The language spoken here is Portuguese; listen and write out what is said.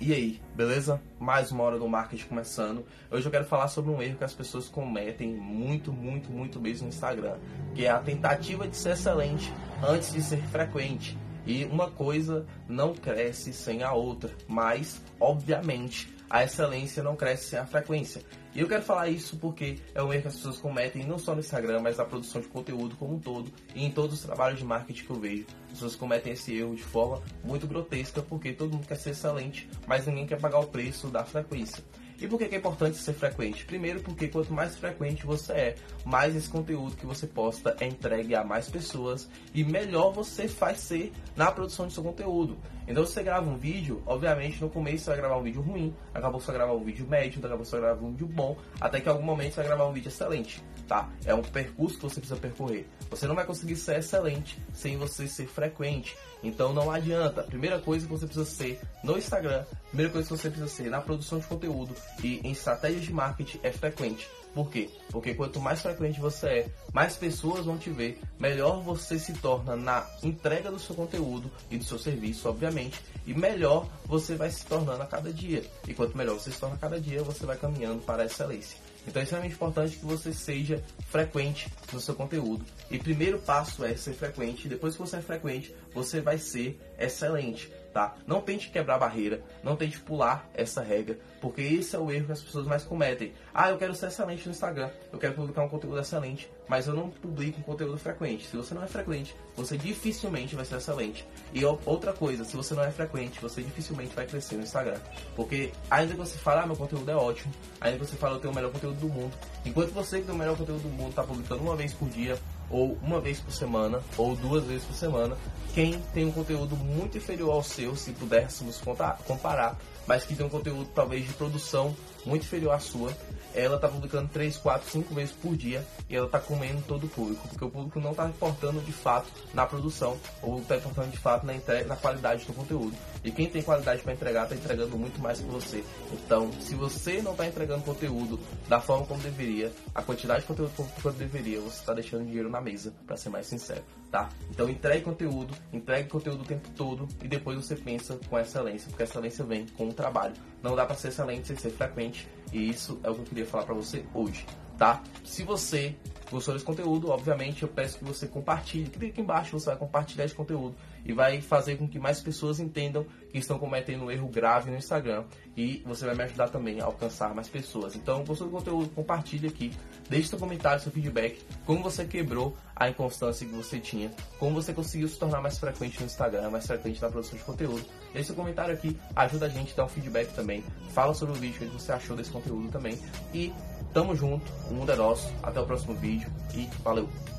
E aí, beleza? Mais uma hora do marketing começando. Hoje eu quero falar sobre um erro que as pessoas cometem muito, muito, muito mesmo no Instagram, que é a tentativa de ser excelente antes de ser frequente. E uma coisa não cresce sem a outra, mas, obviamente, a excelência não cresce sem a frequência. E eu quero falar isso porque é um erro que as pessoas cometem não só no Instagram, mas na produção de conteúdo como um todo e em todos os trabalhos de marketing que eu vejo. As pessoas cometem esse erro de forma muito grotesca porque todo mundo quer ser excelente, mas ninguém quer pagar o preço da frequência. E por que é importante ser frequente? Primeiro, porque quanto mais frequente você é, mais esse conteúdo que você posta é entregue a mais pessoas e melhor você faz ser na produção de seu conteúdo. Então, se você grava um vídeo, obviamente no começo você vai gravar um vídeo ruim, acabou você gravar um vídeo médio, acabou você gravar um vídeo bom, até que em algum momento você vai gravar um vídeo excelente, tá? É um percurso que você precisa percorrer. Você não vai conseguir ser excelente sem você ser frequente. Então não adianta. Primeira coisa que você precisa ser no Instagram, primeira coisa que você precisa ser na produção de conteúdo e em estratégias de marketing é frequente. Por quê? Porque quanto mais frequente você é, mais pessoas vão te ver, melhor você se torna na entrega do seu conteúdo e do seu serviço, obviamente, e melhor você vai se tornando a cada dia. E quanto melhor você se torna a cada dia, você vai caminhando para a excelência. Então é extremamente importante que você seja frequente no seu conteúdo. E primeiro passo é ser frequente, depois que você é frequente, você vai ser excelente tá? Não tente quebrar a barreira, não tente pular essa regra, porque esse é o erro que as pessoas mais cometem. Ah, eu quero ser excelente no Instagram, eu quero publicar um conteúdo excelente, mas eu não publico um conteúdo frequente. Se você não é frequente, você dificilmente vai ser excelente. E outra coisa, se você não é frequente, você dificilmente vai crescer no Instagram. Porque ainda que você fale, ah, meu conteúdo é ótimo, ainda que você fale, eu tenho o melhor conteúdo do mundo, enquanto você que tem o melhor conteúdo do mundo está publicando uma vez por dia, ou uma vez por semana, ou duas vezes por semana, quem tem um conteúdo muito inferior ao seu, se pudéssemos comparar, mas que tem um conteúdo talvez de produção muito inferior à sua, ela está publicando 3, 4, 5 vezes por dia e ela está comendo todo o público, porque o público não está importando de fato na produção ou está importando de fato na, entrega, na qualidade do conteúdo. E quem tem qualidade para entregar está entregando muito mais que você. Então, se você não está entregando conteúdo da forma como deveria, a quantidade de conteúdo como deveria, você está deixando dinheiro na mesa, para ser mais sincero, tá? Então, entregue conteúdo, entregue conteúdo o tempo todo e depois você pensa com excelência, porque excelência vem com o trabalho. Não dá para ser excelente sem ser frequente e isso é o que eu queria falar para você hoje, tá? Se você gostou desse conteúdo, obviamente eu peço que você compartilhe. Clique aqui embaixo, você vai compartilhar esse conteúdo e vai fazer com que mais pessoas entendam que estão cometendo um erro grave no Instagram e você vai me ajudar também a alcançar mais pessoas. Então, gostou do conteúdo? Compartilhe aqui, deixe seu comentário, seu feedback, como você quebrou a inconstância que você tinha, como você conseguiu se tornar mais frequente no Instagram, mais frequente na produção de conteúdo. Deixe seu comentário aqui, ajuda a gente a dar um feedback também, fala sobre o vídeo, o que você achou desse conteúdo também e tamo junto, o mundo é nosso, até o próximo vídeo e valeu!